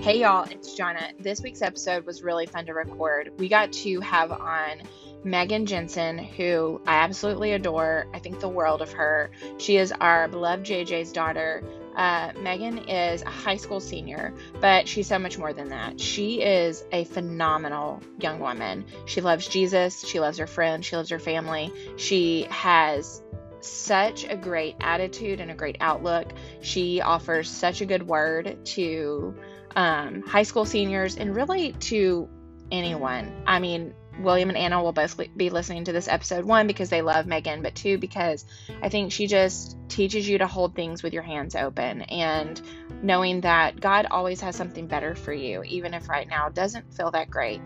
Hey y'all, it's Jonna. This week's episode was really fun to record. We got to have on Megan Jensen, who I absolutely adore. I think the world of her. She is our beloved JJ's daughter. Uh, Megan is a high school senior, but she's so much more than that. She is a phenomenal young woman. She loves Jesus, she loves her friends, she loves her family. She has such a great attitude and a great outlook. She offers such a good word to um, high school seniors and really to anyone. I mean, William and Anna will both be listening to this episode one because they love Megan, but two because I think she just teaches you to hold things with your hands open and knowing that God always has something better for you, even if right now doesn't feel that great.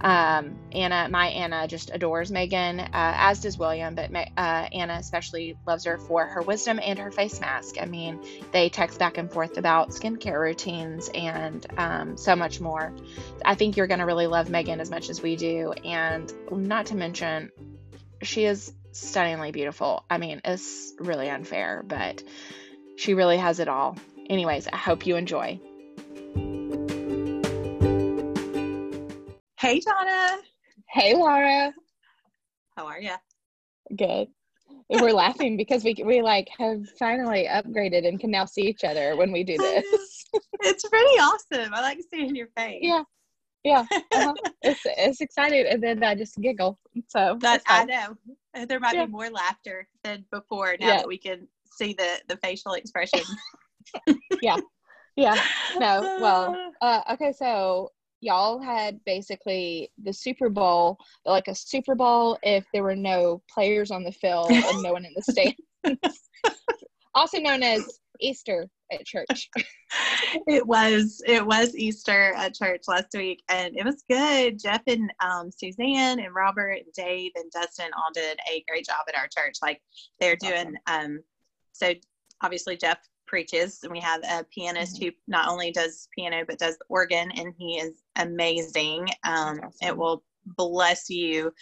Um, Anna, my Anna, just adores Megan, uh, as does William, but uh, Anna especially loves her for her wisdom and her face mask. I mean, they text back and forth about skincare routines and um, so much more. I think you're going to really love Megan as much as we do. And not to mention, she is stunningly beautiful. I mean, it's really unfair, but she really has it all. Anyways, I hope you enjoy. Hey, Donna. Hey, Laura. How are you? Good. We're laughing because we we like have finally upgraded and can now see each other when we do this. it's pretty awesome. I like seeing your face. Yeah, yeah. Uh-huh. it's it's exciting, and then I just giggle. So that I know there might yeah. be more laughter than before now yeah. that we can see the the facial expression. yeah, yeah. No, well, uh, okay. So y'all had basically the Super Bowl, like a Super Bowl if there were no players on the field and no one in the stands. also known as Easter at church. it was it was Easter at church last week and it was good. Jeff and um, Suzanne and Robert and Dave and Dustin all did a great job at our church. Like they're doing um so obviously Jeff preaches and we have a pianist mm-hmm. who not only does piano but does the organ and he is amazing. Um, awesome. it will bless you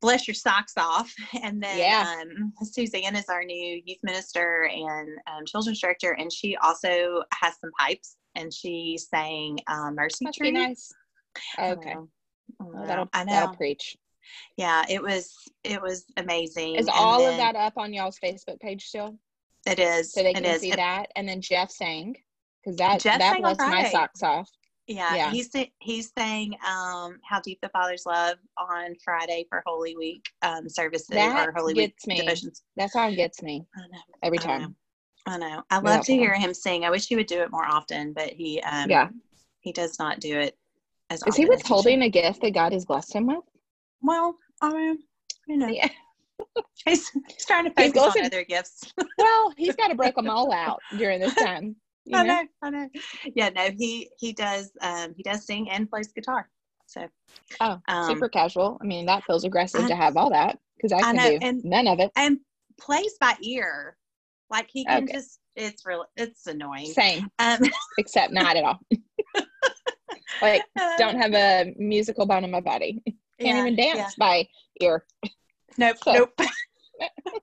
bless your socks off. And then yeah. um, suzanne is our new youth minister and um, children's director and she also has some pipes and she sang uh, mercy Must tree. nice. Okay. oh, that'll, I know. that'll preach. Yeah it was it was amazing. Is and all then, of that up on y'all's facebook page still it is. So they can see it, that. And then Jeff sang because that Jeff that blessed my socks off. Yeah, yeah. he's he's saying um, "How Deep the Father's Love" on Friday for Holy Week um, services that or Holy gets Week me. devotions. That song gets me. I know every time. I know. I, know. I love to hear him sing. I wish he would do it more often, but he um, yeah he does not do it as. Is he withholding a gift that God has blessed him with? Well, I mean, you know. Yeah. He's, he's trying to focus on other gifts. well, he's got to break them all out during this time. I know? I know. Yeah, no, he he does um he does sing and plays guitar. So oh, um, super casual. I mean, that feels aggressive I, to have all that because I can I know, do and, none of it. And plays by ear, like he can okay. just. It's real. It's annoying. Same, um, except not at all. like, don't have a musical bone in my body. Can't yeah, even dance yeah. by ear. Nope. So. Nope.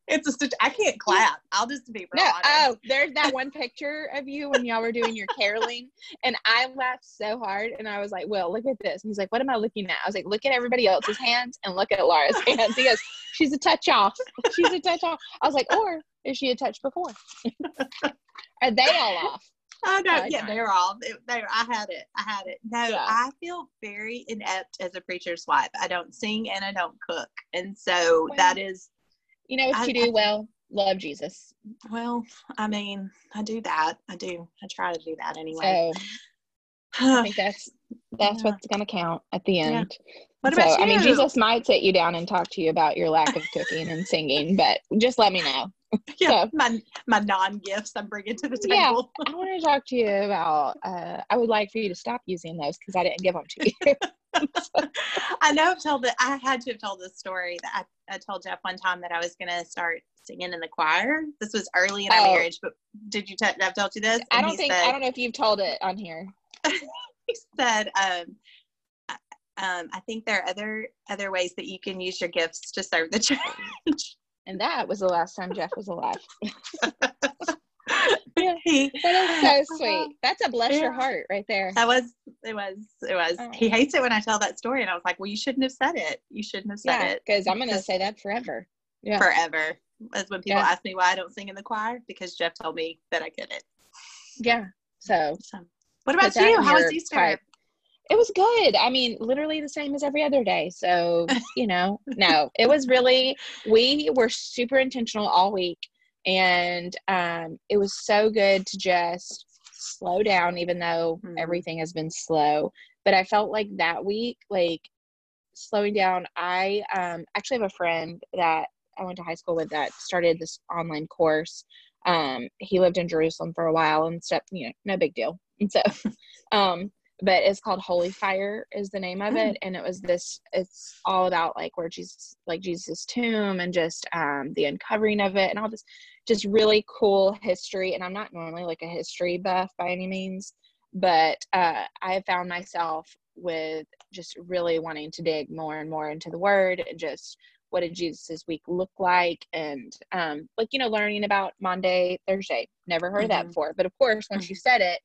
It's a stitch. I can't clap. I'll just be no. Oh, there's that one picture of you when y'all were doing your caroling, and I laughed so hard. And I was like, "Well, look at this." And he's like, "What am I looking at?" I was like, "Look at everybody else's hands and look at Laura's hands." He goes, "She's a touch off. She's a touch off." I was like, "Or is she a touch before?" Are they all off? Oh no, yeah, they're all they I had it. I had it. No, yeah. I feel very inept as a preacher's wife. I don't sing and I don't cook. And so that is you know what I, you do I, well? Love Jesus. Well, I mean, I do that. I do. I try to do that anyway. So I think that's that's yeah. what's gonna count at the end. Yeah. What about you? I mean, Jesus might sit you down and talk to you about your lack of cooking and singing, but just let me know. yeah, so, my my non gifts I'm bringing to the table. Yeah, I want to talk to you about. Uh, I would like for you to stop using those because I didn't give them to you. I know I've told that I had to have told this story that I, I told Jeff one time that I was going to start singing in the choir. This was early in our oh. marriage, but did you? T- I've told you this. I don't think said, I don't know if you've told it on here. he said, um, um, "I think there are other other ways that you can use your gifts to serve the church." And that was the last time Jeff was alive. Yeah, he, that is so sweet. That's a bless your heart right there. That was it was it was. Oh. He hates it when I tell that story, and I was like, "Well, you shouldn't have said it. You shouldn't have said Yeah, it because I'm gonna Just- say that forever. Yeah. forever." That's when people Yeah. ask me why I don't sing in the choir because Jeff told me that I couldn't. Yeah. So So, what about you? How was Easter? pipe. it was good. I mean, literally the same as every other day. So, you know, no, it was really, we were super intentional all week. And um, it was so good to just slow down, even though Mhm. everything has been slow. But I felt like that week, like slowing down, I um, actually have a friend that I went to high school with that started this online course. Um, he lived in Jerusalem for a while and stuff, you know, no big deal. And so, um, but it's called Holy Fire is the name of it. And it was this, it's all about like where Jesus, like Jesus' tomb and just um, the uncovering of it and all this just really cool history. And I'm not normally like a history buff by any means, but uh, I have found myself with just really wanting to dig more and more into the word and just what did Jesus' week look like? And um like you know learning about Maundy Thursday never heard of that before. But of course when you said it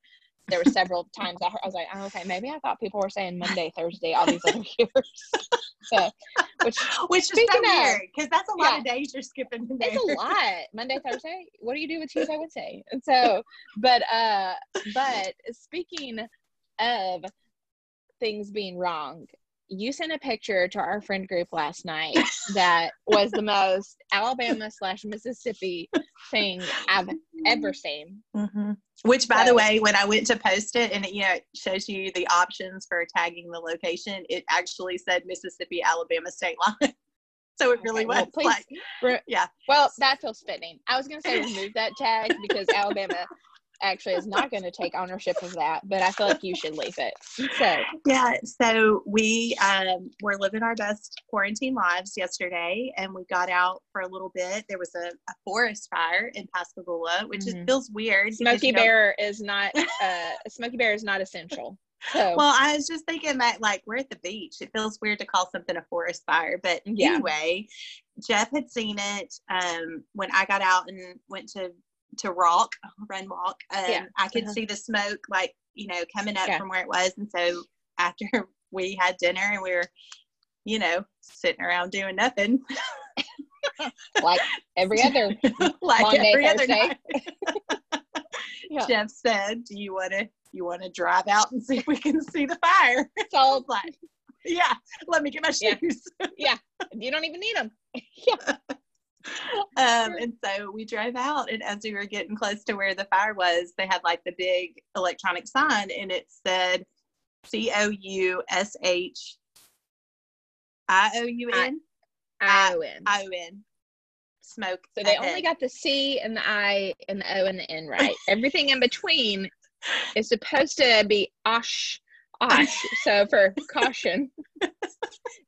there were several times I, heard, I was like oh, okay maybe I thought people were saying Monday Thursday all these other years so which Which is so of- weird because that's a lot Yeah. of days you're skipping. there. it's a lot Monday Thursday what do you do with Tuesday Wednesday and so but uh but speaking of things being wrong you sent a picture to our friend group last night that was the most Alabama slash Mississippi thing I've ever seen. Mhm. Which, by the way, when I went to post it and it, you know, it shows you the options for tagging the location, it actually said Mississippi Alabama state line. so it really Okay, well, was please like, yeah. Well, that feels fitting. I was going to say remove that tag because Alabama actually is not going to take ownership of that, but I feel like you should leave it. So, Yeah, so we um, were living our best quarantine lives yesterday, and we got out for a little bit. There was a, a forest fire in Pascagoula, which is, Mhm. feels weird. Smoky you don't- Bear is not uh Smokey Bear is not essential. So, Well, I was just thinking that like we're at the beach. It feels weird to call something a forest fire, but Yeah. anyway, Jeff had seen it um, when I got out and went to to walk, run walk. Um, Yeah. I could Uh-huh. see the smoke like you know coming up Yeah. from where it was, and so after we had dinner and we were, you know, sitting around doing nothing, like every other like Monday, every other Thursday. night. Yeah. Jeff said, "Do you want to you want to drive out and see if we can see the fire?" so like, yeah, let me get my shoes." Yeah. shoes. you don't even need them. yeah. um, and so we drove out, and as we were getting close to where the fire was, they had like the big electronic sign, and it said C O U S H I O U N I win. I O N smoke. So they only got the C and the I and the O and the N right. Everything in between is supposed to be osh osh. so for caution. But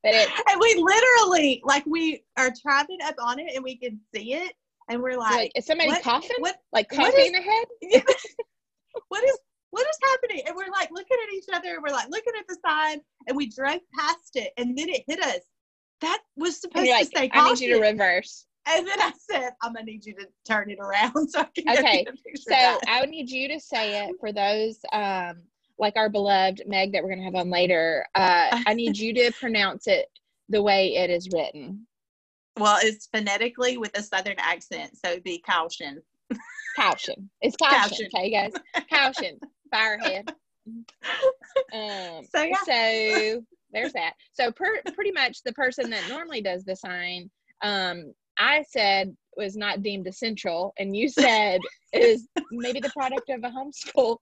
it and we literally like we are driving up on it, and we can see it, and we're like, like, is somebody what- coughing? what like what coughing ahead? what is what is happening? And we're like looking at each other and we're like looking at the sign and we drove past it and then it hit us. That was supposed you're to like, say I need you to reverse. And then I said, I'm gonna need you to turn it around so I can Okay, So. I would need you to say it for those um like our beloved Meg that we're gonna have on later. Uh I need you to pronounce it the way it is written. Well, it's phonetically with a southern accent, so it'd be caution. Caution. It's caution, Caution. okay, guys. Caution. Firehead. Um, So, yeah. so there's that. So per, pretty much the person that normally does the sign, um, I said was not deemed essential, and you said is maybe the product of a homeschool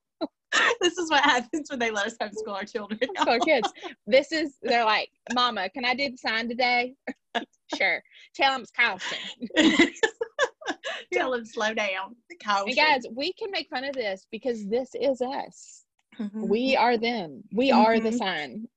This is what happens when they let us homeschool our children. our kids. This is they're like, Mama, can I do the sign today? sure. Tell them it's caution. Tell them slow down. And guys, we can make fun of this because this is us. Mhm. We are them. We are the Mhm. sign.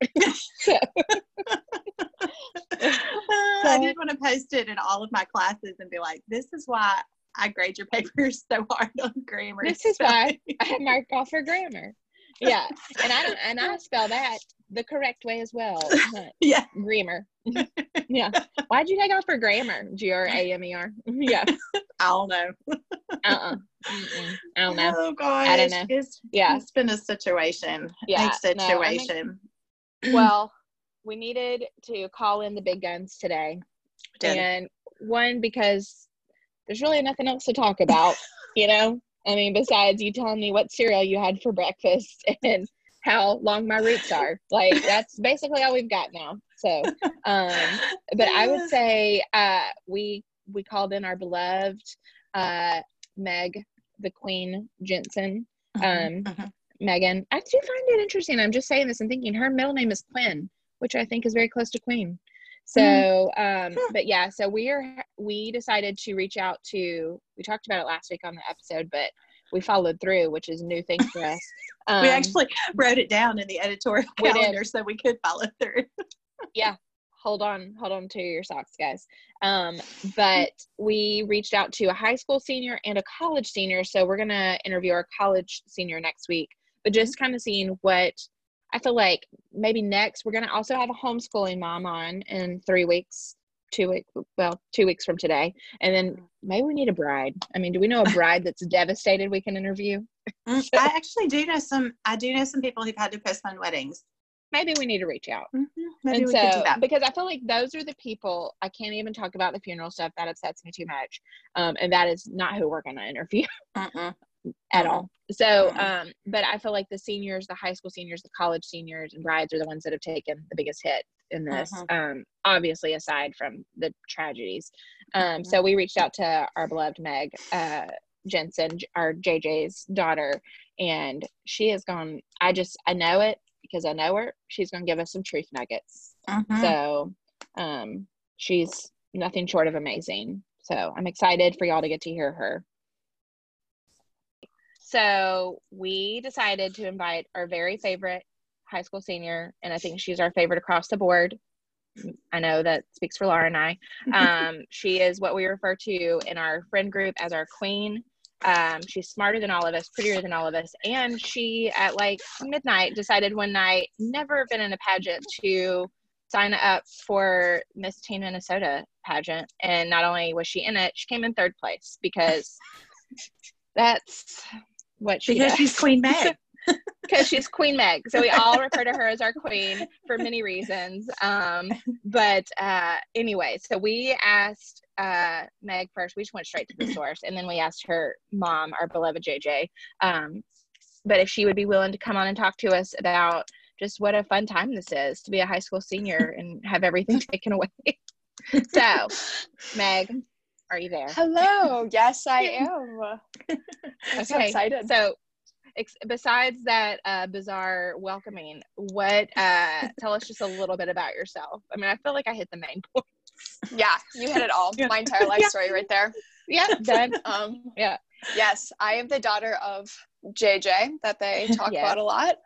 I did want to post it in all of my classes and be like, this is why I grade your papers so hard on grammar. This is why spelling." I mark off for grammar. Yeah, and I don't, and I spell that the correct way as well. yeah. Grammar. yeah. Why'd you take off for grammar? G R A M E R. Yeah. I don't know. Uh. uh I don't know. Oh gosh. I don't know. It's, Yeah. it's been a situation. Yeah, A no, I mean- situation. well, we needed to call in the big guns today. And one, because there's really nothing else to talk about, you know? I mean, besides you telling me what cereal you had for breakfast and how long my roots are. Like, that's basically all we've got now. So, um, but I would say uh, we we called in our beloved uh, Meg, the Queen Jensen. Mhm, Um, mhm. Megan. I do find it interesting. I'm just saying this and thinking her middle name is Quinn, which I think is very close to Queen. So, um, but yeah, so we are we decided to reach out to. We talked about it last week on the episode, but we followed through, which is a new thing for us. Um, we actually wrote it down in the editorial calendar so we could follow through. Yeah. Hold on, hold on to your socks, guys. Um, but we reached out to a high school senior and a college senior. So we're gonna interview our college senior next week, but just kind of seeing what I feel like maybe next we're gonna also have a homeschooling mom on in three weeks, two weeks, well, two weeks from today, and then maybe we need a bride. I mean, do we know a bride that's devastated we can interview? Mm, I actually do know some. I do know some people who've had to postpone weddings. Maybe we need to reach out. Mhm, Maybe and we so, could do that. because I feel like those are the people I can't even talk about the funeral stuff. That upsets me too much. Um, and that is not who we're going to interview. At all. So, um, but I feel like the seniors, the high school seniors, the college seniors, and brides are the ones that have taken the biggest hit in this. Mhm. Um, obviously, aside from the tragedies. Um, Mhm. so we reached out to our beloved Meg uh, Jensen, our JJ's daughter, and she has gone. I just I know it because I know her. She's going to give us some truth nuggets. Mhm. So um, she's nothing short of amazing. So I'm excited for y'all to get to hear her. So we decided to invite our very favorite high school senior, and I think she's our favorite across the board. I know that speaks for Laura and I. Um, she is what we refer to in our friend group as our queen. Um, she's smarter than all of us, prettier than all of us, and she at like midnight decided one night, never been in a pageant, to sign up for Miss Teen Minnesota pageant. And not only was she in it, she came in third place because that's what she because does she's Queen Meg. because she's Queen Meg. So we all refer to her as our queen for many reasons. Um, but uh, anyway, so we asked uh, Meg first. We just went straight to the source, and then we asked her mom, our beloved JJ, um, but if she would be willing to come on and talk to us about just what a fun time this is to be a high school senior and have everything taken away. so, Meg, are you there? Hello. Yes, I am. I'm so Okay, excited. So, ex- besides that uh, bizarre welcoming, what? Uh, tell us just a little bit about yourself. I mean, I feel like I hit the main point. yeah, you hit it all. Yeah. My entire life Yeah. story right there. Yeah, done. Um, Yeah. Yes, I am the daughter of JJ that they talk Yes. about a lot.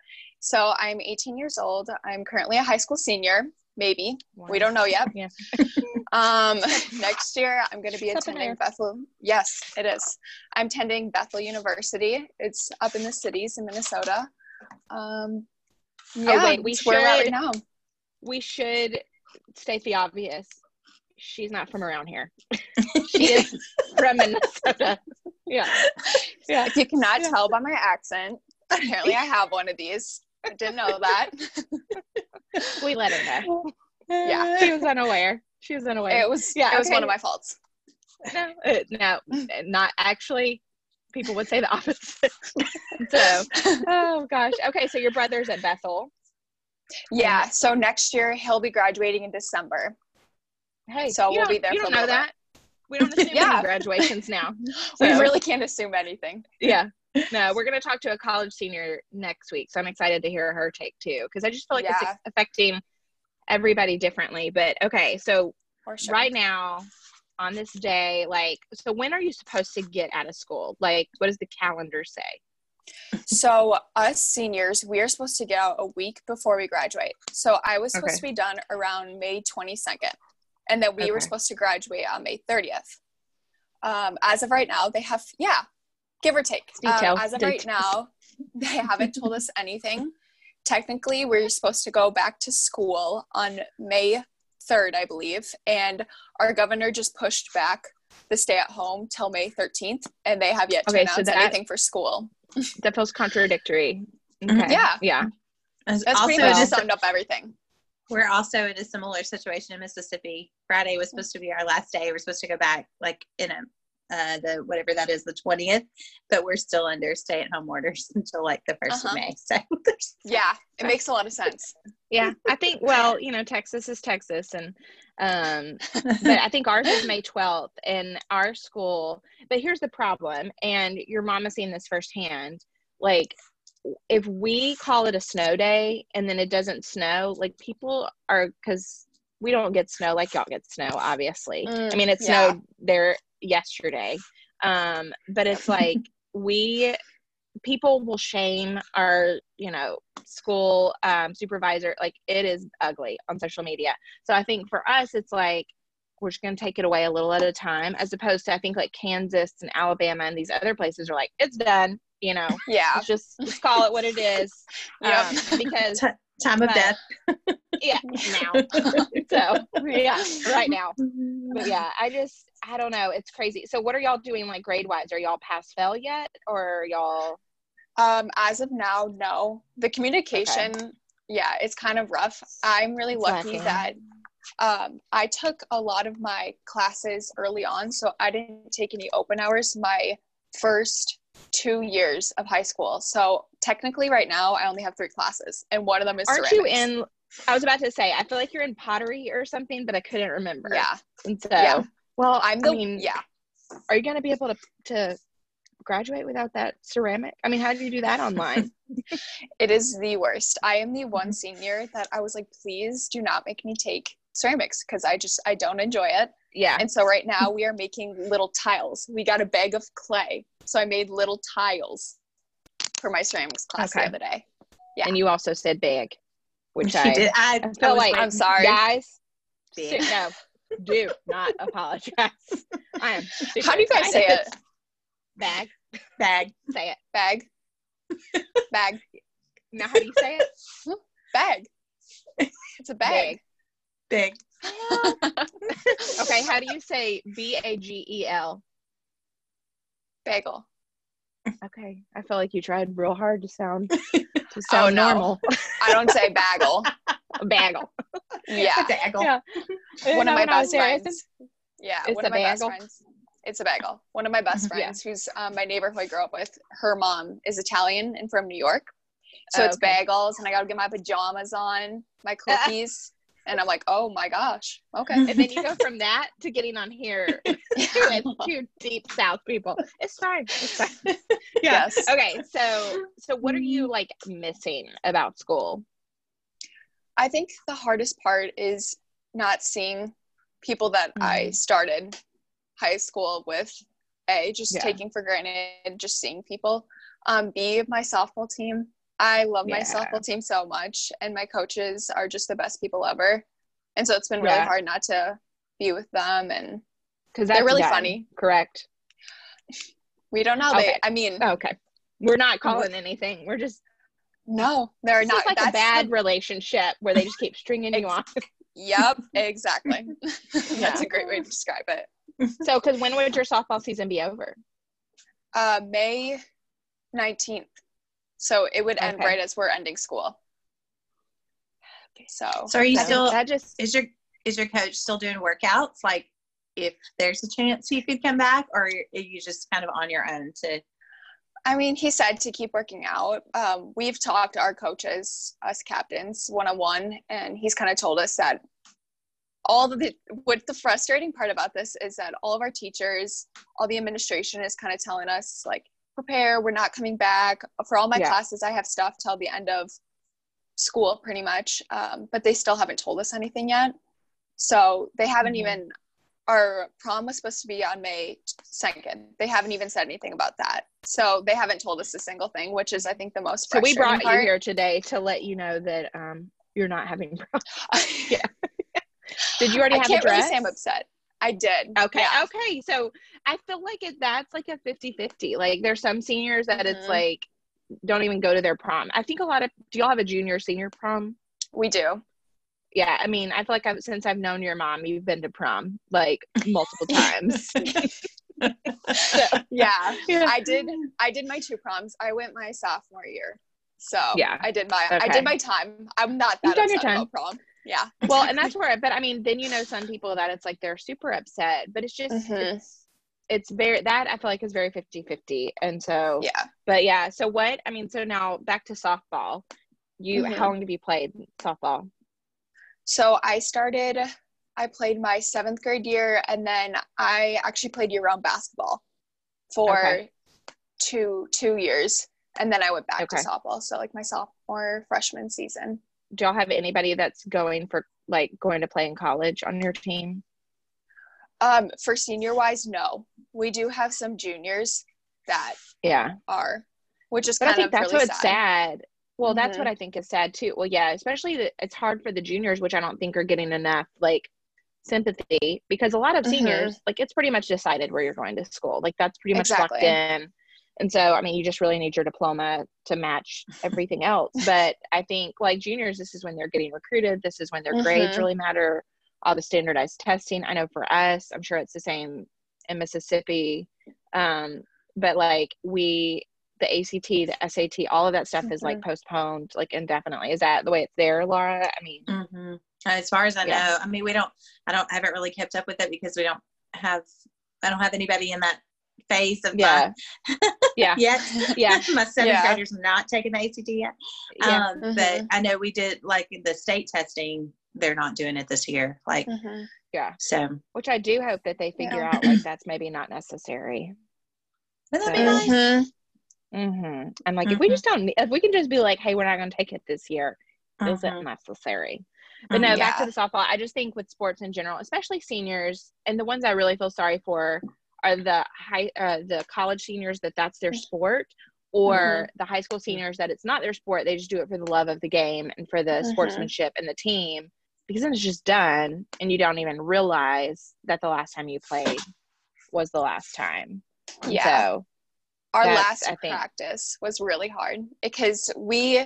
So I'm 18 years old. I'm currently a high school senior, maybe. We don't know yet. Yeah. Um, next year, I'm going to be attending. Bethel. Yes, it is. I'm attending Bethel University. It's up in the cities in Minnesota. Um, yeah, Oh, wait, we should- right now. We should state the obvious. She's not from around here. she is from Minnesota. Yeah. Yeah. If you cannot Yeah. tell by my accent, apparently I have one of these. I didn't know that. We let her know. Yeah. She was unaware. She was unaware. It was Yeah, it was one of my faults. no, uh, no, not actually. People would say the opposite. so, oh gosh. Okay, so your brother's at Bethel. Yeah, so next year he'll be graduating in December. Hey, So we'll be there You for don't know that. We don't assume Yeah. any graduations now. We really can't assume anything. yeah. No, we're gonna talk to a college senior next week, so I'm excited to hear her take too, because I just feel like Yeah. it's affecting everybody differently. But okay, so sure. right now on this day, like, so when are you supposed to get out of school? Like, what does the calendar say? So us seniors, we are supposed to get out a week before we graduate. So I was supposed Okay. to be done around May 22nd, and then we were supposed to graduate on May 30th. Um, as of right now, they have yeah, give or take. Um, as of right now, they haven't told us anything. Technically, we're supposed to go back to school on May 3rd, I believe, and our governor just pushed back the stay at home till May 13th, and they have yet to Okay, so announce that- anything for school. That feels contradictory. Mhm. Okay. Yeah. Yeah. That's also, pretty much just- summed up everything. we're also in a similar situation in Mississippi. Friday was supposed to be our last day. We're supposed to go back like in a uh, the whatever that is, the twentieth, but we're still under stay-at-home orders until like the 1st Uh-huh. of May. So Yeah, it makes a lot of sense. Yeah. I think, well, you know, Texas is Texas. And, um, but I think ours is May 12th and our school, but here's the problem. And your mom has seen this firsthand. Like, if we call it a snow day and then it doesn't snow, like people are, because we don't get snow like y'all get snow, obviously. I Mm, mean, it yeah. snowed there yesterday. Um, but it's like we people will shame our, you know, school um, supervisor. Like it is ugly on social media. So I think for us, it's like we're just going to take it away a little at a time, as opposed to I think like Kansas and Alabama and these other places are like it's done. You know, Yeah. just just call it what it is. Yep. Um, because time of But- death. yeah, now. so yeah, right now. But yeah, I just I don't know. It's crazy. So what are y'all doing like grade wise? Are y'all pass fail yet, or are y'all? Um, as of now, no. The communication, yeah, it's kind of rough. I'm really It's lucky lacking. that um, I took a lot of my classes early on, so I didn't take any open hours my first two years of high school. So technically, right now, I only have three classes, and one of them is Aren't you in? I was about to say I feel like you're in pottery or something, but I couldn't remember. Yeah, And so, Yeah. well, I'm I mean, yeah. are you going to be able to to graduate without that ceramic? I mean, how did you do that online? It is the worst. I am the one senior that I was like, please do not make me take ceramics because I just I don't enjoy it. yeah. And so right now we are making little tiles. We got a bag of clay. So I made little tiles for my ceramics class Okay. the other day. yeah. And you also said big, which She I, did. I, feel like. I'm sorry. guys. No, do not apologize. I am. How do you guys say it? Bag. bag. Say it. Bag. Bag. Now, how do you say it? Bag. It's a bag. Big. Okay, how do you say B A G E L? Bagel. Okay, I felt like you tried real hard to sound to sound no. normal. I don't say bagel. Bagel. Yeah. Bagel. Yeah. One of my When I was best there, I friends. Yeah, It's one a of my best bagel? friends. It's a bagel. One of my best Yeah. friends, who's um, my neighbor who I grew up with, her mom is Italian and from New York. So Oh, it's okay. bagels, and I got to get my pajamas on, my cookies, and I'm like, oh my gosh, okay. And then you go from that to getting on here with two deep South people. It's fine. It's fine. Yes. Okay, so so what are you like missing about school? I think the hardest part is not seeing people that I started high school with. A, just Yeah. taking for granted, just seeing people. Um, B, my softball team. I love my softball team so much, and my coaches are just the best people ever. And so it's been really Yeah. hard not to be with them. And Because They're really funny. Correct. we don't know. They, I mean, Okay. We're not calling anything. We're just no, they're not. like a bad the- relationship where they just keep stringing you on. yep, exactly. Yeah. That's a great way to describe it. So, because when would your softball season be over? Uh, May 19th. So it would end Okay. right as we're ending school. So, So are you still That just is your is your coach still doing workouts? Like if there's a chance you could come back, or are you just kind of on your own to I mean, he said to keep working out. Um, we've talked to our coaches, us captains, one on one, and he's kind of told us that all of the what the frustrating part about this is that all of our teachers, all the administration is kind of telling us like prepare, we're not coming back. For all my Yeah. classes, I have stuff till the end of school pretty much, um, but they still haven't told us anything yet. So they haven't Mhm. even. Our prom was supposed to be on May 2nd. They haven't even said anything about that. So they haven't told us a single thing, which is, I think, the most so we brought you here today to let you know that um you're not having. Yeah. Did you already I have can't a dress? really say I'm upset. I did. Okay. Yeah. Okay. So I feel like it, that's like a 50 50. Like there's some seniors that it's Mhm. like don't even go to their prom. I think a lot of, do y'all have a junior senior prom? We do. yeah, I mean, I feel like I've, since I've known your mom, you've been to prom like multiple times. so, yeah, yeah, I did. I did my two proms. I went my sophomore year, so yeah, I did my. Okay. I did my time. I'm not that You've upset about prom. Yeah. well, and that's where, but I mean, then you know some people that it's like they're super upset, but it's just mm-hmm. it's it's very that I feel like is very 50-50. And so yeah. But yeah, so what I mean, so now back to softball. You mm-hmm. how long have you played softball? So I started I played my seventh grade year and then I actually played year round basketball for okay. two two years. And then I went back okay. to softball. So like my sophomore freshman season do y'all have anybody that's going for like going to play in college on your team? Um, for senior wise, no. We do have some juniors that yeah are, which is but kind I think of that's really what's sad. sad. Well, mm-hmm. that's what I think is sad too. Well, yeah, especially the, it's hard for the juniors, which I don't think are getting enough like sympathy because a lot of mm-hmm. seniors, mm-hmm. like it's pretty much decided where you're going to school. Like that's pretty much exactly. locked in. And so, I mean, you just really need your diploma to match everything else. But I think like juniors, this is when they're getting recruited. This is when their mm-hmm. grades really matter. All the standardized testing. I know for us, I'm sure it's the same in Mississippi. Um, but like we, the ACT, the SAT, all of that stuff mm-hmm. is like mm-hmm. postponed like indefinitely. Is that the way it's there, Laura? I mean, mm-hmm. as far as I yeah. know, I mean, we don't, I don't, haven't really kept up with it because we don't have, I don't have anybody in that phase of yeah yeah yet yeah my seventh yeah. graders not taking the ACT yet yeah. Um, mm-hmm. but I know we did like the state testing they're not doing it this year like mm-hmm. yeah so which I do hope that they figure yeah. out like that's maybe not necessary would that so, be nice mm-hmm. mm-hmm. I'm like if we mm-hmm. just don't if we can just be like hey we're not going to take it this year is it mm-hmm. necessary but no, yeah. back to the softball. I just think with sports in general, especially seniors, and the ones I really feel sorry for are the high uh, the college seniors that that's their sport or mm-hmm. the high school seniors that it's not their sport they just do it for the love of the game and for the mm-hmm. sportsmanship and the team because then it's just done and you don't even realize that the last time you played was the last time. Yeah. so our last practice was really hard because we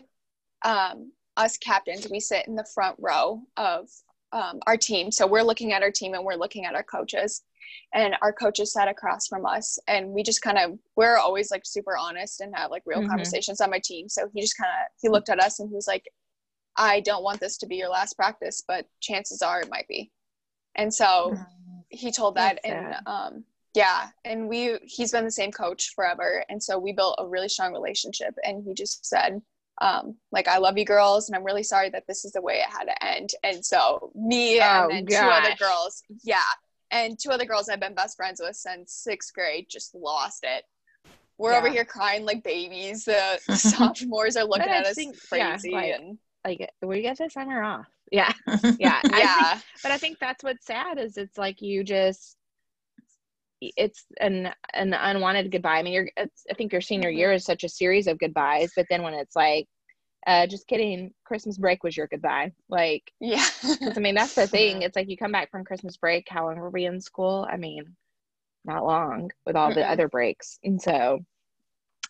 um us captains we sit in the front row of um, our team. So we're looking at our team and we're looking at our coaches and our coaches sat across from us and we just kind of we're always like super honest and have like real mm-hmm. conversations on my team so he just kind of he looked at us and he was like i don't want this to be your last practice but chances are it might be and so mm-hmm. he told that That's and sad. um yeah and we he's been the same coach forever and so we built a really strong relationship and he just said um, like I love you girls, and I'm really sorry that this is the way it had to end. And so me oh, and two other girls, yeah, and two other girls I've been best friends with since sixth grade just lost it. We're yeah. over here crying like babies. The sophomores are looking at us think, crazy yeah, like, and like we get this summer off. Yeah, yeah, yeah. Think, but I think that's what's sad is it's like you just it's an an unwanted goodbye. I mean, you're I think your senior mm-hmm. year is such a series of goodbyes, but then when it's like uh, just kidding. Christmas break was your goodbye. Like, yeah. I mean, that's the thing. It's like you come back from Christmas break. How long were we in school? I mean, not long with all Mm-mm. the other breaks. And so,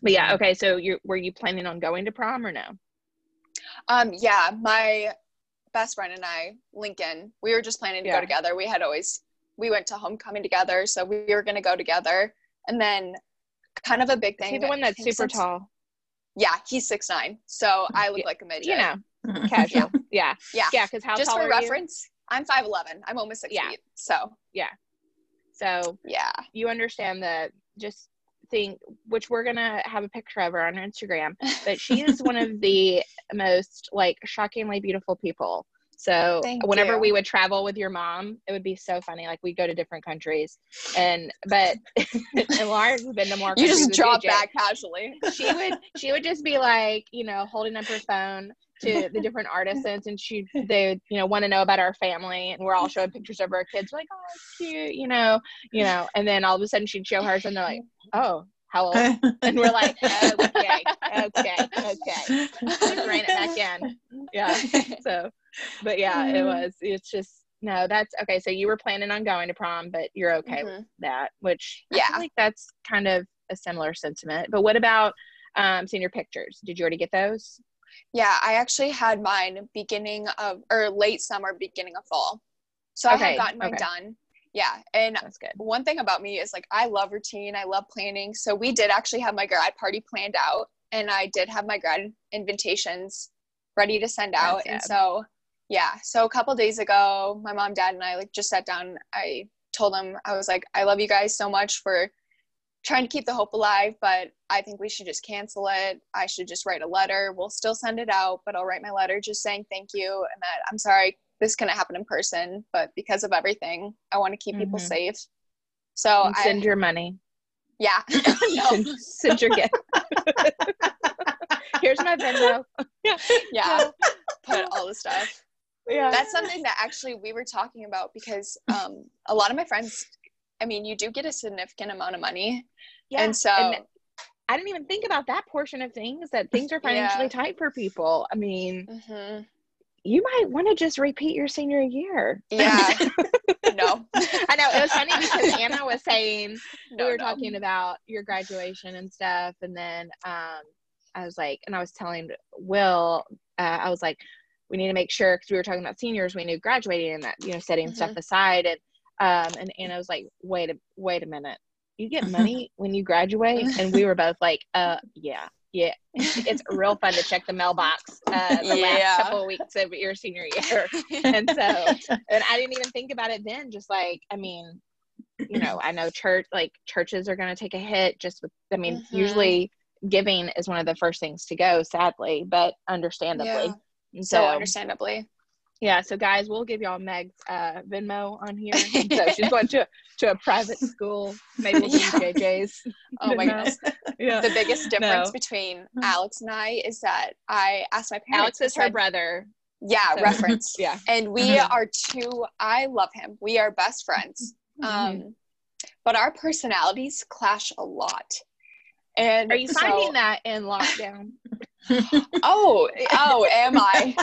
but yeah, okay. So, you were you planning on going to prom or no? Um, yeah, my best friend and I, Lincoln, we were just planning to yeah. go together. We had always we went to homecoming together, so we were going to go together. And then, kind of a big thing. Is he the one that's super tall? Yeah, he's six nine. So I look like a midget. You know, mm-hmm. casual. yeah. Yeah. Yeah. Because how Just tall for reference, you? I'm five eleven. I'm almost six yeah. feet. So yeah. So yeah, you understand that. Just think, which we're gonna have a picture of her on her Instagram. But she is one of the most like shockingly beautiful people. So Thank whenever you. we would travel with your mom, it would be so funny. Like we'd go to different countries, and but and Laura's been to more. You just drop back casually. She would she would just be like you know holding up her phone to the different artisans, and she they you know want to know about our family, and we're all showing pictures of our kids. We're like oh it's cute, you know, you know, and then all of a sudden she'd show hers, and they're like oh how old? and we're like, okay, okay, okay. Rein it back in. Yeah. So but yeah, it mm-hmm. was. It's just no. That's okay. So you were planning on going to prom, but you're okay mm-hmm. with that, which yeah, I like that's kind of a similar sentiment. But what about um, senior pictures? Did you already get those? Yeah, I actually had mine beginning of or late summer, beginning of fall. So I Okay, had gotten mine okay. done. Yeah, and That's good. one thing about me is like I love routine. I love planning. So we did actually have my grad party planned out, and I did have my grad invitations ready to send out. That's And so, yeah. So a couple days ago, my mom, dad, and I like just sat down. I told them I was like, I love you guys so much for trying to keep the hope alive, but I think we should just cancel it. I should just write a letter. We'll still send it out, but I'll write my letter just saying thank you and that I'm sorry this couldn't happen in person, but because of everything, I want to keep people Mhm. safe. So And I, send your money. yeah, no, Send, send your gift. Here's my Venmo. yeah, put all the stuff. Yeah. That's something that actually we were talking about because um, a lot of my friends, I mean, you do get a significant amount of money, yeah. and so I didn't even think about that portion of things that things are financially Yeah. tight for people. I mean, mhm, you might want to just repeat your senior year. yeah, no, I know it was funny because Anna was saying no, we were no. talking about your graduation and stuff, and then um, I was like, and I was telling Will, uh, I was like, we need to make sure because we were talking about seniors, we knew graduating and that you know setting stuff aside, and um, and Anna was like, wait a wait a minute, you get money when you graduate, and we were both like, uh, yeah. Yeah, it's real fun to check the mailbox uh, the Yeah. last couple of weeks of your senior year and so and i didn't even think about it then just like i mean you know i know church like churches are going to take a hit just with i mean Mhm. usually giving is one of the first things to go sadly but understandably Yeah. So so understandably. Yeah so guys we'll give y'all meg's uh venmo on here so she's going to to a private school maybe we'll Yeah. jj's Oh my Venmo. goodness. yeah The biggest difference No. between Alex and I is that I asked my parents. alex is I her said- brother Yeah, so- reference. yeah And we Mhm. are two. I love him. We are best friends. Mhm. Um, but our personalities clash a lot. And are you so- finding that in lockdown Oh, oh, am I?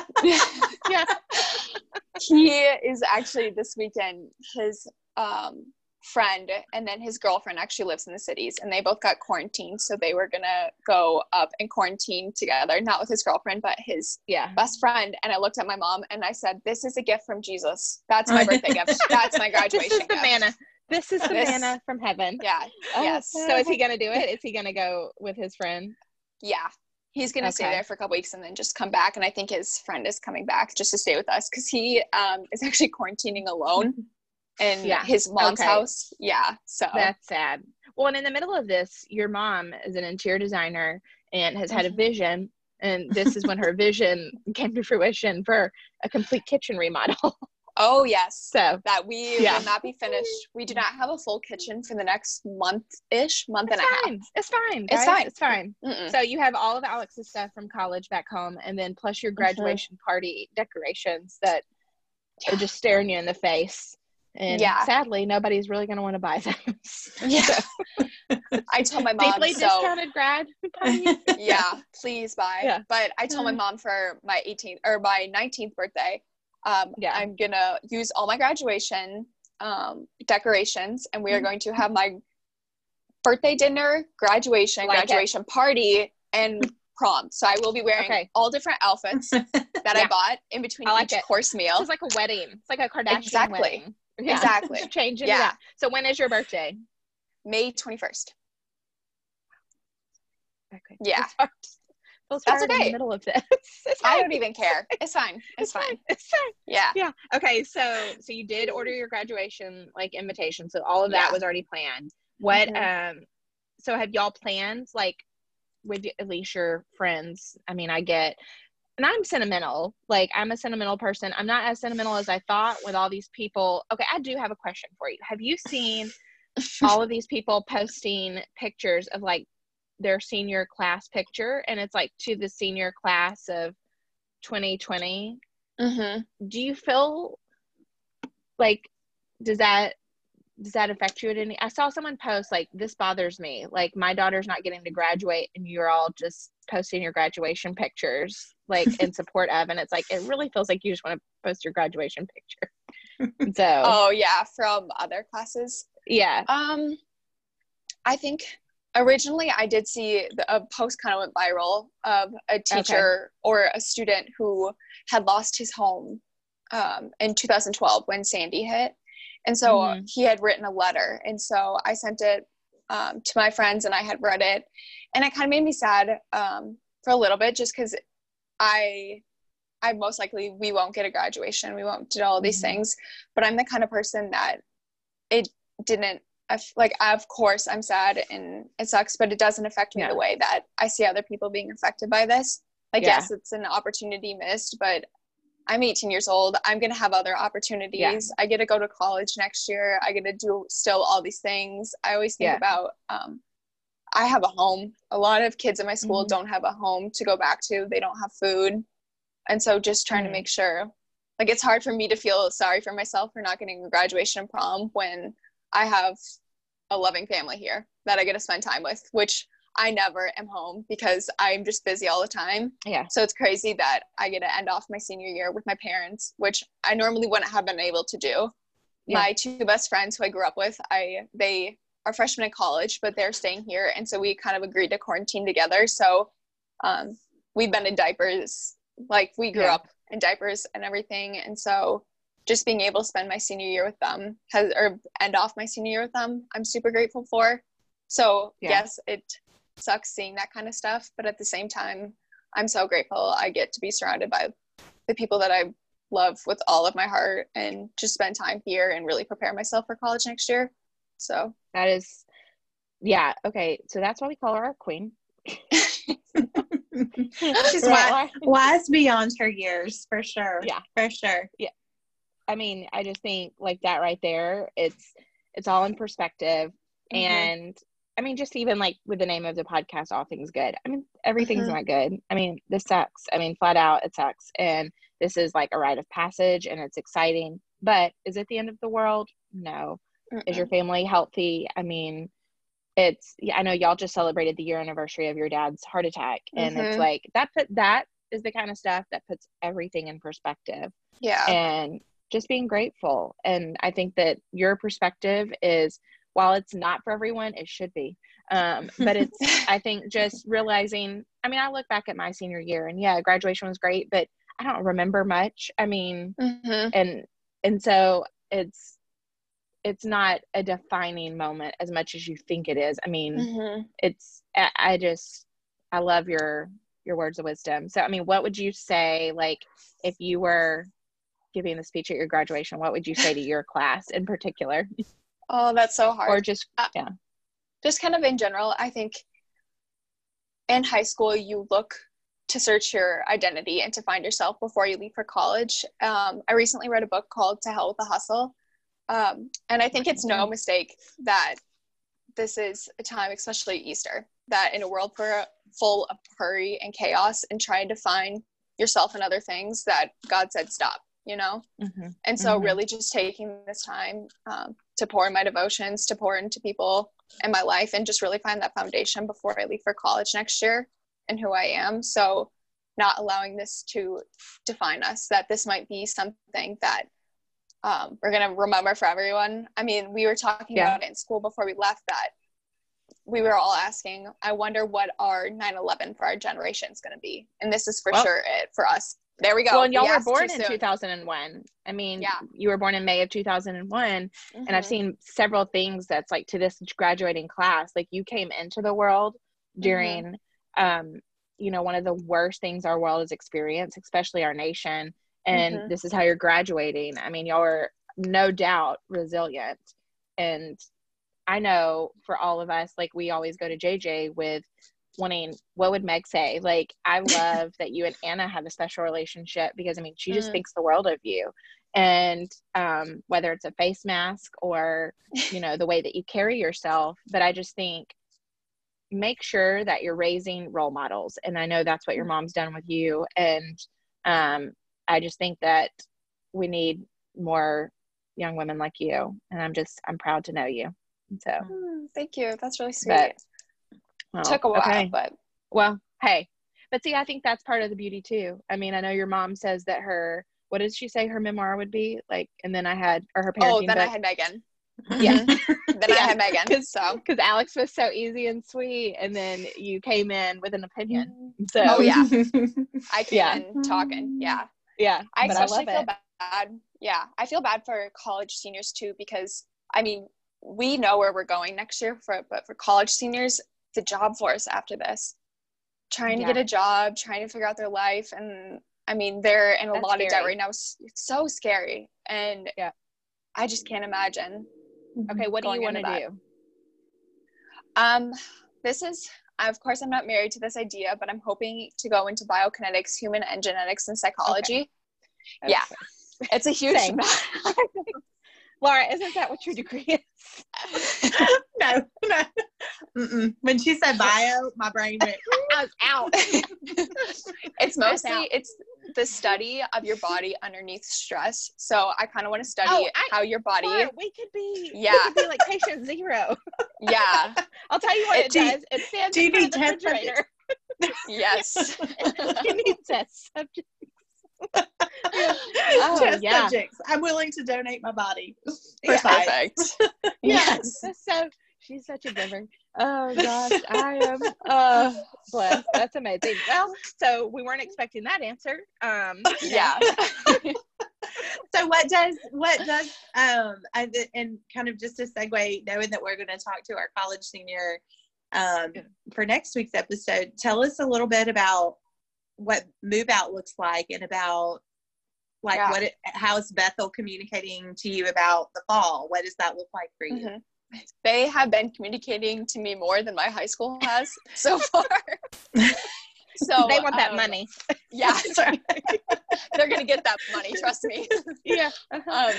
Yeah he is actually this weekend. His um, friend and then his girlfriend actually lives in the cities, and they both got quarantined. So they were gonna go up and quarantine together, not with his girlfriend, but his yeah best friend. And I looked at my mom and I said, "This is a gift from Jesus. That's my birthday gift. That's my graduation This is the gift." manna. This is the This- manna from heaven. Yeah, Oh, yes. So is he gonna do it? Is he gonna go with his friend? yeah. He's gonna stay there for a couple weeks and then just come back. And I think his friend is coming back just to stay with us because he um, is actually quarantining alone in Yeah. his mom's Okay. house. Yeah. So That's sad. Well, and in the middle of this, your mom is an interior designer and has had a Mhm. vision, and this is when her vision came to fruition for a complete kitchen remodel. oh yes. so That we Yeah. will not be finished. We do not have a full kitchen for the next month ish, month it's and a half. fine. It's fine. It's fine. It's fine. Mm-mm. So you have all of Alex's stuff from college back home, and then plus your graduation party decorations that are just staring you in the face. And Yeah. sadly, nobody's really going to want to buy those. Yeah. I told my mom Deeply so discounted grad yeah, please buy. Yeah. But I told my Mm. mom for my 18th or my 19th birthday, um, Yeah. I'm gonna use all my graduation um, decorations, and we are Mhm. going to have my birthday dinner, graduation, Like it. graduation party, and prom. So I will be wearing Okay. all different outfits that I bought in between I like each it. course meal. It's like a wedding. It's like a Kardashian Exactly. wedding. Yeah. Exactly. Change into Yeah. that. So when is your birthday? May 21st. Okay. Yeah. It's That's hard in okay. the middle of this. It's I don't even care. It's fine. It's fine. It's fine. Yeah. Yeah. Okay. So so you did order your graduation like invitation. So all of that Yeah. was already planned. What Mhm. um so have y'all planned like with at least your friends? I mean, I get and I'm sentimental. Like I'm a sentimental person. I'm not as sentimental as I thought with all these people. Okay, I do have a question for you. Have you seen all of these people posting pictures of like their senior class picture and it's like to the senior class of 2020 Mm-hmm. do you feel like does that does that affect you at any i saw someone post like this bothers me like my daughter's not getting to graduate and you're all just posting your graduation pictures like in support of and it's like it really feels like you just want to post your graduation picture so Oh yeah, from other classes. yeah Um, I think originally I did see the, a post kind of went viral of a teacher okay. or a student who had lost his home um, in 2012 when Sandy hit. And so mm-hmm. he had written a letter. And so I sent it um, to my friends and I had read it. And it kind of made me sad um, for a little bit just because I I most likely we won't get a graduation, we won't do all these mm-hmm. things, but I'm the kind of person that it didn't like of course I'm sad and it sucks, but it doesn't affect me yeah. the way that I see other people being affected by this. Like yeah. yes, it's an opportunity missed, but I'm 18 years old. I'm going to have other opportunities. Yeah. I get to go to college next year. I get to do still all these things. I always think about um, I have a home. A lot of kids in my school mm-hmm. don't have a home to go back to. They don't have food. And so just trying mm-hmm. to make sure like it's hard for me to feel sorry for myself for not getting a graduation and prom when I have a loving family here that I get to spend time with, which I never am home because I'm just busy all the time. Yeah. So it's crazy that I get to end off my senior year with my parents, which I normally wouldn't have been able to do. Yeah. My two best friends who I grew up with, I they are freshmen in college, but they're staying here, and so we kind of agreed to quarantine together. So um, we've been in diapers, like we grew yeah. up in diapers and everything, and so just being able to spend my senior year with them has or end off my senior year with them, I'm super grateful for. So yeah. yes, it sucks seeing that kind of stuff, but at the same time, I'm so grateful I get to be surrounded by the people that I love with all of my heart and just spend time here and really prepare myself for college next year. So that is, yeah, okay. So that's why we call her our queen. She's wise, wise beyond her years, for sure. Yeah, for sure. Yeah. I mean, I just think like that right there, it's it's all in perspective. Mm-hmm. And I mean, just even like with the name of the podcast, All Things Good. I mean, everything's mm-hmm. not good. I mean, this sucks. I mean, flat out, it sucks. And this is like a rite of passage and it's exciting. But is it the end of the world? No. Mm-mm. Is your family healthy? I mean, it's, yeah, I know y'all just celebrated the year anniversary of your dad's heart attack. And mm-hmm. it's like that put that is the kind of stuff that puts everything in perspective. Yeah. And just being grateful. And I think that your perspective is while it's not for everyone, it should be. Um, but it's, I think, just realizing. I mean, I look back at my senior year, and yeah, graduation was great, but I don't remember much. I mean, mm-hmm. and and so it's it's not a defining moment as much as you think it is. I mean, mm-hmm. it's I, I just I love your your words of wisdom. So, I mean, what would you say, like, if you were giving the speech at your graduation, what would you say to your class in particular? Oh, that's so hard. Or just, uh, yeah. Just kind of in general, I think in high school, you look to search your identity and to find yourself before you leave for college. Um, I recently read a book called To Hell with the Hustle. Um, and I think it's no mistake that this is a time, especially Easter, that in a world for, full of hurry and chaos and trying to find yourself and other things, that God said stop you know mm-hmm. and so mm-hmm. really just taking this time um, to pour in my devotions to pour into people in my life and just really find that foundation before i leave for college next year and who i am so not allowing this to define us that this might be something that um, we're going to remember for everyone i mean we were talking yeah. about it in school before we left that we were all asking i wonder what our 9-11 for our generation is going to be and this is for well, sure it for us there we go. Well, and y'all yes, were born in 2001. I mean, yeah. you were born in May of 2001. Mm-hmm. And I've mm-hmm. seen several things that's like to this graduating class, like you came into the world during, mm-hmm. um, you know, one of the worst things our world has experienced, especially our nation. And mm-hmm. this is how you're graduating. I mean, y'all are no doubt resilient. And I know for all of us, like we always go to JJ with wanting what would meg say? Like i love that you and anna have a special relationship because i mean she just mm. thinks the world of you. And um, whether it's a face mask or you know the way that you carry yourself but i just think make sure that you're raising role models. And i know that's what your mm. mom's done with you. And um, i just think that we need more young women like you. And i'm just i'm proud to know you. So mm, thank you. That's really sweet. but, well, Took a while, okay. but well, hey. But see, I think that's part of the beauty too. I mean, I know your mom says that her what did she say her memoir would be like, and then I had or her oh, parenting. Oh, then book. I had Megan. Yeah. Then Yeah. I had Megan. Cause, So because Alex was so easy and sweet, and then you came in with an opinion. Mm. So Oh, yeah. I came Yeah. in talking. Yeah. yeah, I but I especially love feel it. bad. Yeah, I feel bad for college seniors too because I mean we know where we're going next year for but for college seniors the job force after this. Trying to get a job trying to figure out their life and I mean they're in a That's lot of debt right now. It's so scary. And Yeah. I just can't imagine. Okay, what do you want to do? um this is of course I'm not married to this idea but I'm hoping to go into biokinetics human and genetics and psychology. Yeah. Okay. it's a huge. Laura, isn't that what your degree is? no, no. Mm-mm. When she said bio, my brain went. I was out. it's mostly out. it's the study of your body underneath stress. So I kind of want to study Oh, I- how your body. Laura, we could be. Yeah. We could be like patient zero. Yeah. I'll tell you what it, Do you- does. It stands do in front need of the refrigerator. Yes. you need test subjects. Oh, Test yeah. subjects. I'm willing to donate my body. For Yeah. Perfect. Yes. That's so she's such a giver. Oh gosh, I am uh blessed. That's amazing. Well, so we weren't expecting that answer. Um Yeah. So what does what does um and, and kind of just a segue, knowing that we're going to talk to our college senior um for next week's episode, tell us a little bit about what move out looks like and about like Yeah. what it, how is Bethel communicating to you about the fall? What does that look like for you? Mhm. They have been communicating to me more than my high school has so far. So they want that um, money. Yeah, they're gonna get that money. Trust me. Yeah. um,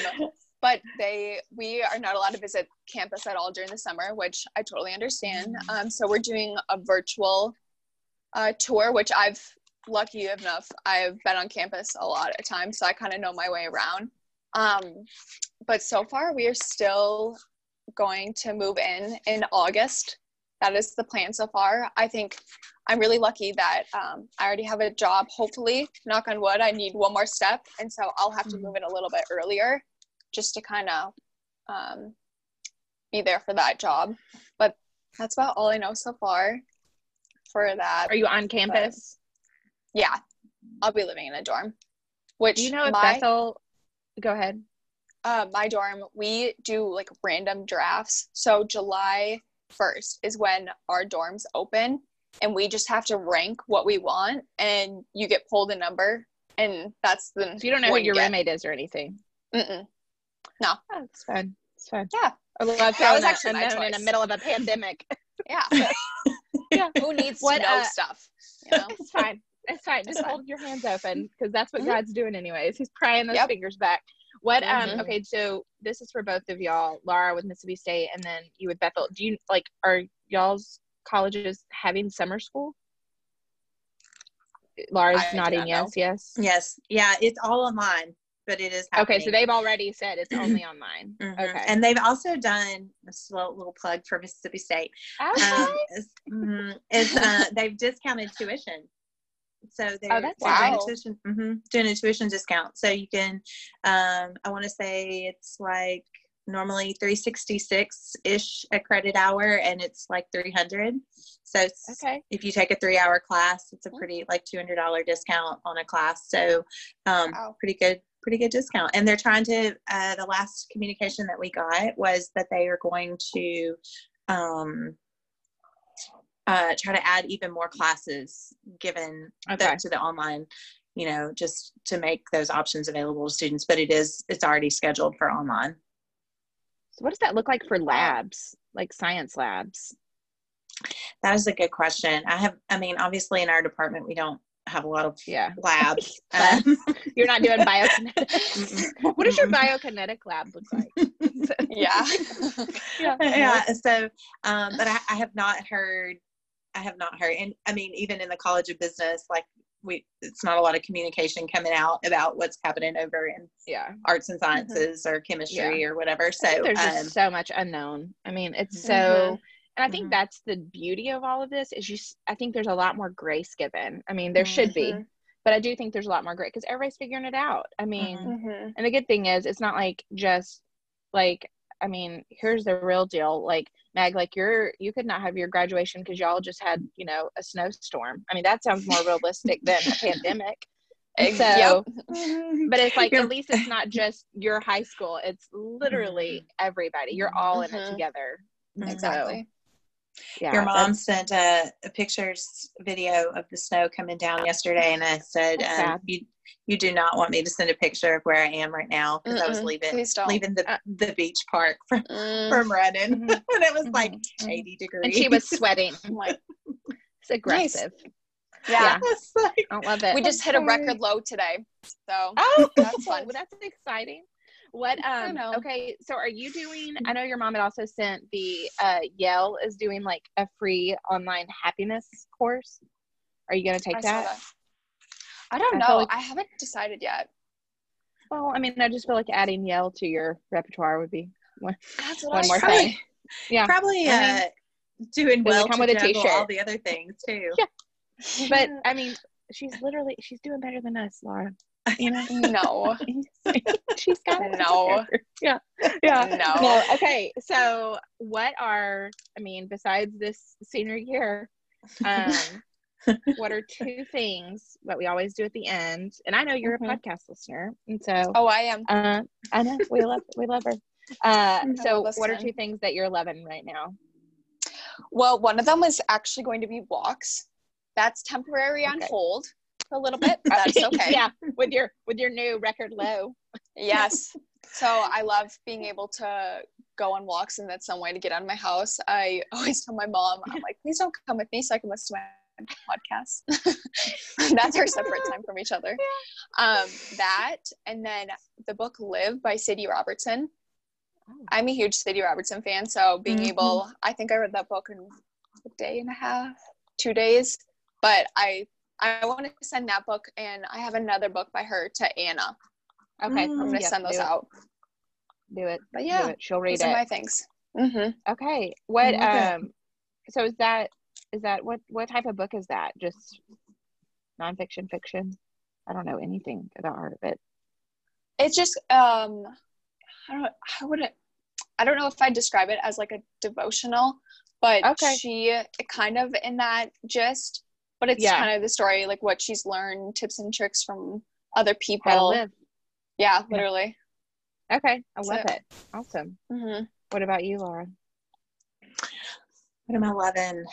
but they we are not allowed to visit campus at all during the summer which i totally understand um, so we're doing a virtual uh, tour which i've lucky enough i've been on campus a lot of times so i kind of know my way around um, but so far we are still going to move in in august that is the plan so far i think i'm really lucky that um, i already have a job hopefully knock on wood i need one more step and so i'll have to Mhm. move in a little bit earlier just to kind of um, be there for that job. But that's about all I know so far for that. Are you on campus? Yeah, I'll be living in a dorm. Which Do you know if my, Bethel go ahead. uh, my dorm we do like random drafts. So July first is when our dorms open, and we just have to rank what we want, and you get pulled a number, and that's the. So you don't know what your get. roommate is or anything. Mm-mm. Oh, it's fine. It's fine. Yeah. I love That throwing was actually unknown in the middle of a pandemic. Yeah. Yeah. Who needs What, to know uh, stuff? You know? It's fine. It's fine. Just hold your hands open because that's what Mhm. God's doing anyways. He's prying those Yep. fingers back. What um Mhm. okay, so this is for both of y'all, Laura with Mississippi State and then you with Bethel. Do you like are y'all's colleges having summer school? Laura's I nodding yes, yes. Yes. Yeah, it's all online, but it is Okay, so they've already said it's only online. Mhm. Okay. And they've also done a slow little plug for Mississippi State. Okay. Um, is, mhm, is, uh, they've discounted tuition. So they're, Oh, that's they're doing, a wow. tuition, mhm, doing a tuition discount. So you can, um, I want to say it's like normally 366 ish a credit hour and it's like 300. So it's, okay. if you take a three hour class, it's a pretty like $200 discount on a class. So, um, Wow. pretty good, pretty good discount. And they're trying to, uh, the last communication that we got was that they are going to, um, uh, try to add even more classes given Okay. that to the online, you know, just to make those options available to students. But it is, it's already scheduled for online. So what does that look like for labs? Like science labs? That is a good question. I have, I mean, obviously in our department, we don't have a lot of Yeah. labs. Um, You're not doing biokinetics. what does your biokinetic lab look like? Yeah. yeah. yeah so um but I, I have not heard i have not heard and i mean even in the college of business like we it's not a lot of communication coming out about what's happening over in Yeah. arts and sciences or chemistry or whatever so there's um, just so much unknown. I mean, it's so, Mhm. and I think Mhm. that's the beauty of all of this is you. I think there's a lot more grace given. I mean, there should be, Mhm. but I do think there's a lot more grace because everybody's figuring it out. I mean, Mhm. Mhm. and the good thing is, it's not like just like I mean, here's the real deal. Like Meg, like you're you could not have your graduation because y'all just had you know a snowstorm. I mean, that sounds more realistic than a pandemic. And so, Yep. but it's like You're- at least it's not just your high school. It's literally everybody. You're all in it Mhm. together. Exactly. Yeah. Your mom sent a, a pictures video of the snow coming down yesterday, and I said, um, "You you do not want me to send a picture of where I am right now because I was leaving leaving the Uh, the beach park from Mm, from running, Mhm. and it was like Mhm, mhm. eighty degrees, and she was sweating. Like, It's aggressive. yeah. It's like, I love it. We just hit a record low today. So Oh, That's fun. Well, that's exciting. What um okay, so are you doing I know your mom had also sent the uh Yale is doing like a free online happiness course. Are you gonna take I that? that. I don't I know. like- I haven't decided yet. Well, I mean I just feel like adding Yale to your repertoire would be one, one more said. thing. Yeah. probably I uh, doing well come to with a t-shirt? all the other things too. Yeah. But I mean she's literally she's doing better than us, Laura. You know? no. she's got No. Yeah. Yeah. No. Okay. So what are I mean, besides this senior year, um, what are two things that we always do at the end? And I know you're Mhm. a podcast listener, and so Oh, I am. uh, I know we love we love her. Uh, so what are two things that you're loving right now? Well, one of them is actually going to be walks. That's temporary on Okay. hold for a little bit. That's okay. yeah, with your with your new record low. Yes. So I love being able to go on walks and that's some way to get out of my house. I always tell my mom, I'm like, please don't come with me so I can listen to my podcast. that's our separate time from each other. Um, that and then the book Live by Sadie Robertson. Oh. I'm a huge Sadie Robertson fan, so being Mhm. able I think I read that book in a day and a half, two days. But I I want to send that book and I have another book by her to Anna. Okay, Mm. I'm gonna send those out. Do it. But yeah, it. She'll read it. my things. hmm Okay. What it. um so is that is that what what type of book is that? Just nonfiction fiction? I don't know anything about her, but It's just um, I don't I wouldn't I don't know if I'd describe it as like a devotional, but Okay. she kind of in that gist. But it's Yeah. kind of the story, like what she's learned, tips and tricks from other how to people. live. Yeah, literally. Okay. I love So- it. Awesome. hmm What about you, Laura? What am I loving?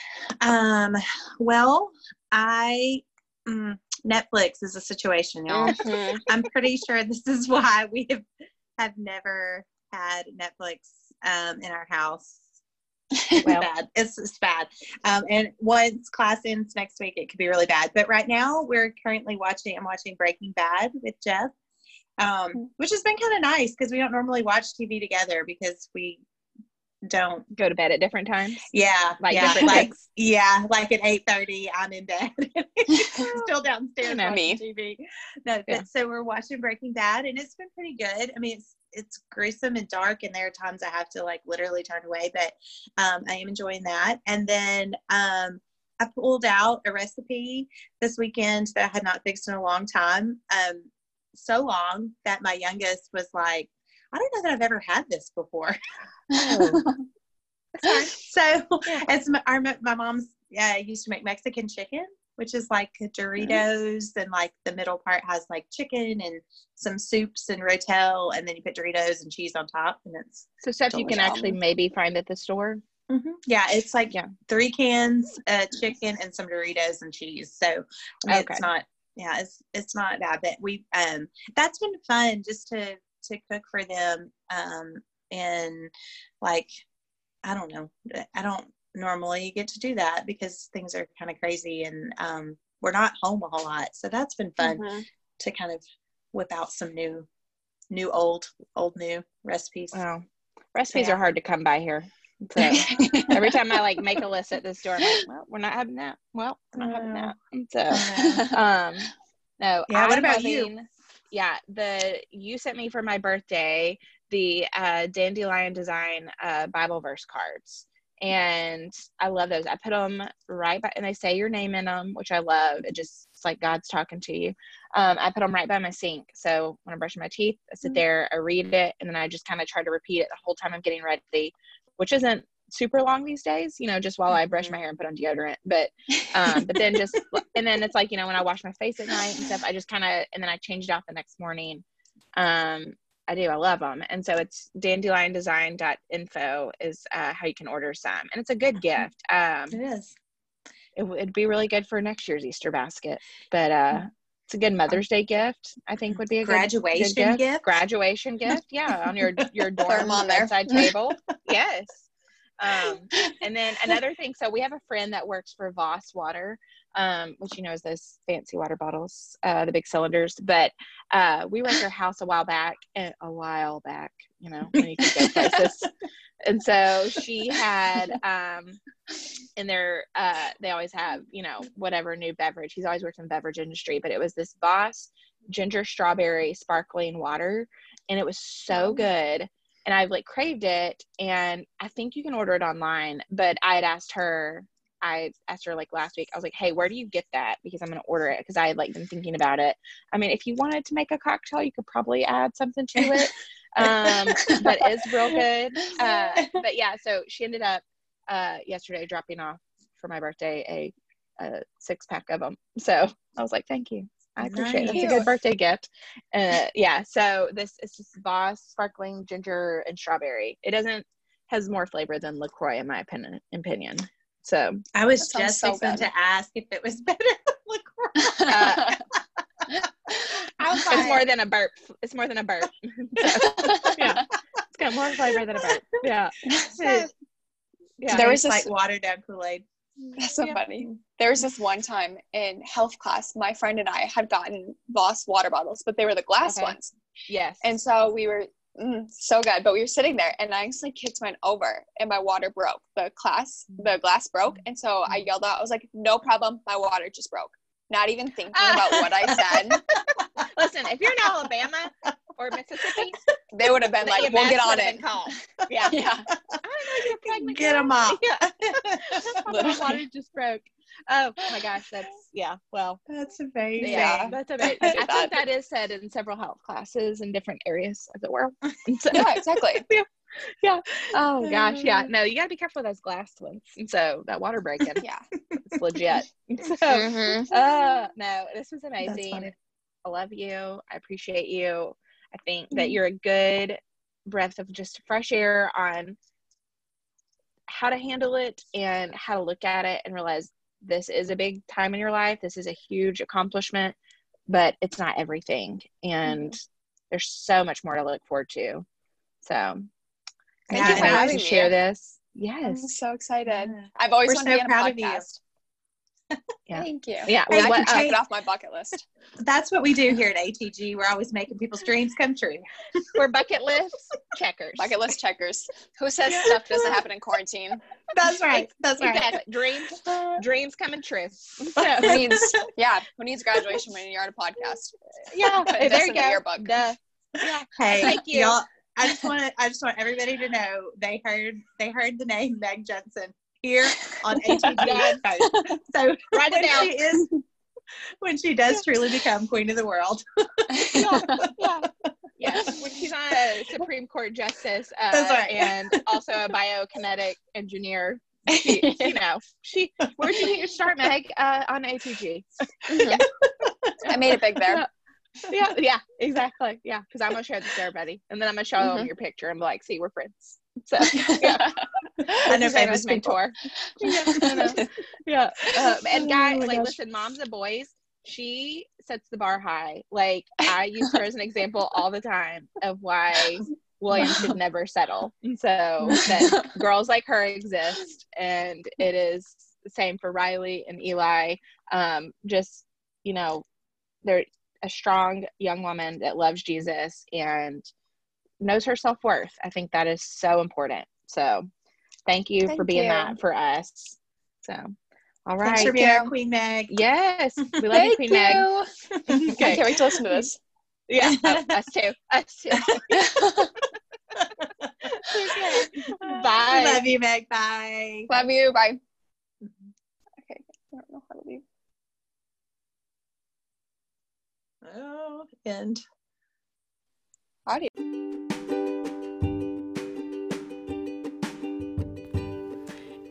Um, well, I mm, Netflix is a situation, y'all. Mm-hmm. I'm pretty sure this is why we have have never had Netflix um, in our house. It's Well. bad. It's, it's bad. Um, and once class ends next week, it could be really bad. But right now, we're currently watching. I'm watching Breaking Bad with Jeff, um, which has been kind of nice because we don't normally watch TV together because we don't. Go to bed at different times? Yeah, Like yeah, like yeah, like at eight thirty, I'm in bed. Still downstairs know. watching TV. No, Yeah. but so we're watching Breaking Bad, and it's been pretty good. I mean, it's it's gruesome and dark, and there are times I have to like literally turn away, but um, I am enjoying that. And then um, I pulled out a recipe this weekend that I had not fixed in a long time. Um, so long that my youngest was like, "I don't know that I've ever had this before." Oh. so Yeah. it's my, our, my mom's uh, used to make Mexican chicken, which is like Doritos, and like the middle part has like chicken and some soups and rotel, and then you put Doritos and cheese on top, and it's So stuff you can actually maybe find at the store. yeah, it's like Yeah. three cans uh, chicken and some Doritos and cheese. So Okay. it's not yeah, it's it's not bad, but we um that's been fun just to to cook for them um and like I don't know I don't normally you get to do that because things are kind of crazy and um we're not home a whole lot so that's been fun Mhm. to kind of whip out some new new old old new recipes Wow. Recipes Yeah. are hard to come by here. So every time I like make a list at the store, I'm like, well, we're not having that. Well, we're not having that. And so um no Yeah, what I'm about you? yeah the you sent me for my birthday the uh dandelion design uh bible verse cards and I love those. I put them right by, and they say your name in them, which I love. It just it's like God's talking to you. Um, I put them right by my sink, so when I'm brushing my teeth, I sit Mm. there, I read it, and then I just kind of try to repeat it the whole time I'm getting ready, which isn't super long these days. You know, just while I brush Mhm. my hair and put on deodorant, but um, but then just and then it's like you know when I wash my face at night and stuff, I just kind of and then I change it out the next morning. Um, I do. I love them. And so it's dandeliondesign.info is uh, how you can order some. And it's a good gift. Um, It is. it, would be really good for next year's Easter basket. But uh, it's a good Mother's Day gift. I think would be a good- Graduation good, gift. gift? Graduation gift. Yeah, on your your dorm on there. bedside table. Yes. Um, and then another thing. So we have a friend that works for Voss Water, um, which you know is those fancy water bottles, uh, the big cylinders. But uh, we were at her house a while back, and a while back, you know, when you could go places. and so she had um in their uh they always have you know whatever new beverage he's always worked in the beverage industry but it was this Voss ginger strawberry sparkling water and it was so good and i've like craved it and i think you can order it online but i had asked her i asked her like last week i was like hey where do you get that because i'm going to order it because i had like been thinking about it i mean if you wanted to make a cocktail you could probably add something to it um, but it's real good. Uh, but yeah, so she ended up uh, yesterday dropping off for my birthday a, a six pack of them. So I was like, thank you. I appreciate it. That's a good birthday gift. Uh, yeah. So this is just Voss sparkling ginger and strawberry. It doesn't has more flavor than LaCroix in my opinion. Opinion. So I was just so fixing to ask if it was better than LaCroix. Uh, it's like, more than a burp. It's more than a burp. So, yeah, it's got more flavor than a burp. Yeah. so, Yeah. There was tastes like this- watered down Kool Aid. That's so Yeah. funny. There was this one time in health class, my friend and I had gotten Voss water bottles, but they were the glass Okay. ones. Yes. And so we were mm, so good, but we were sitting there and I actually kids went over and my water broke. The class, the glass broke. And so I yelled out, I was like, no problem, my water just broke. Not even thinking about what I said. Listen, if you're in Alabama or Mississippi, They would have been like, we'll get on would've it. been called. Yeah. Yeah. I don't know you're pregnant. Get them up. Yeah. My water just broke. Oh my gosh, that's yeah. Well, That's amazing. Yeah. that's amazing. I I, think that. that is said in several health classes in different areas of the world. And so- Yeah, exactly. Oh gosh, yeah. No, you gotta be careful with those glass ones. And so that water breaking, Yeah. it's legit. So, Mhm. uh, no, this was amazing. I love you. I appreciate you. I think that Mhm. you're a good breath of just fresh air on how to handle it and how to look at it and realize this is a big time in your life. This is a huge accomplishment, but it's not everything. And there's so much more to look forward to. So Thank you I'm for excited having to me. share this. I'm Yes. so excited. Yeah. I've always We're wanted so to be on a proud of you. podcast. Yeah. Thank you. Yeah. Hey, well, I can uh, check it off my bucket list. That's what we do here at ATG. We're always making people's dreams come true. we're bucket lists checkers. Bucket list checkers. Who says stuff doesn't happen in quarantine? That's right. That's right. Exactly. Dreams, dreams coming true. So, Who needs yeah, who needs graduation when you're on a podcast? yeah, Put there you go. yearbook. Duh. Yeah. Hey, Thank you. all I just want to. I just want everybody to know they heard they heard the name Meg Jensen here on ATG. So Write it when down. she is when she does truly become queen of the world. Yeah. yeah. Yeah. When she's on a Supreme Court justice uh, right. and also a biokinetic engineer, she, you know, she, where'd you get your start, Meg? Uh, on ATG. Mhm. I made it big there. Yeah. Yeah. Exactly. Yeah. Because I'm going to share this to everybody. And then I'm going to show them Mhm. your picture and be like, see, we're friends. So, yeah. I know This is famous mentor. yeah, yeah. Uh, and Oh guys, my like, gosh. listen, moms and boys, she sets the bar high. Like, I use her as an example all the time of why William should never settle. And so that girls like her exist, and it is the same for Riley and Eli. Um, just you know, they're a strong young woman that loves Jesus and knows her self worth. I think that is so important. So, thank you for being you. that for us. So, all right. Thanks for being our queen Meg. Yes, we love you, Thank Queen Meg. you. I Okay. can't wait to listen to this. Yeah, oh, us too. Us too. okay. Bye. Love you, Meg. Bye. Love you. Bye. Okay. I don't know how to leave. Oh, end.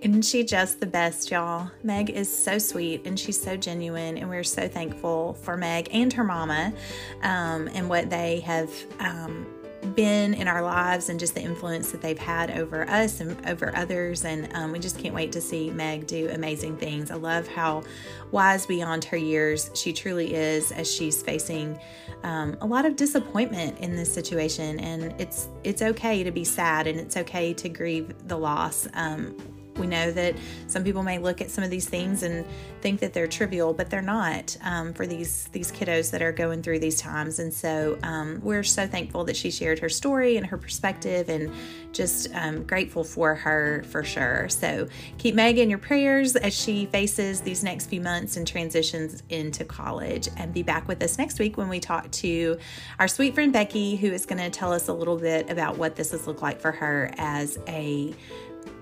Isn't she just the best, y'all? Meg is so sweet and she's so genuine, and we're so thankful for Meg and her mama um, and what they have um, been in our lives and just the influence that they've had over us and over others. And um, we just can't wait to see Meg do amazing things. I love how wise beyond her years she truly is as she's facing um, a lot of disappointment in this situation. And it's it's okay to be sad and it's okay to grieve the loss. Um, we know that some people may look at some of these things and think that they're trivial, but they're not um, for these these kiddos that are going through these times. And so um, we're so thankful that she shared her story and her perspective, and just um, grateful for her for sure. So keep Meg in your prayers as she faces these next few months and transitions into college. And be back with us next week when we talk to our sweet friend Becky, who is going to tell us a little bit about what this has looked like for her as a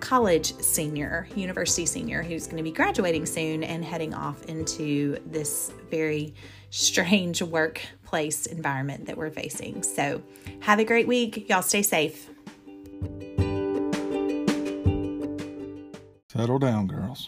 college senior, university senior, who's going to be graduating soon and heading off into this very strange workplace environment that we're facing. So, have a great week. Y'all stay safe. Settle down, girls.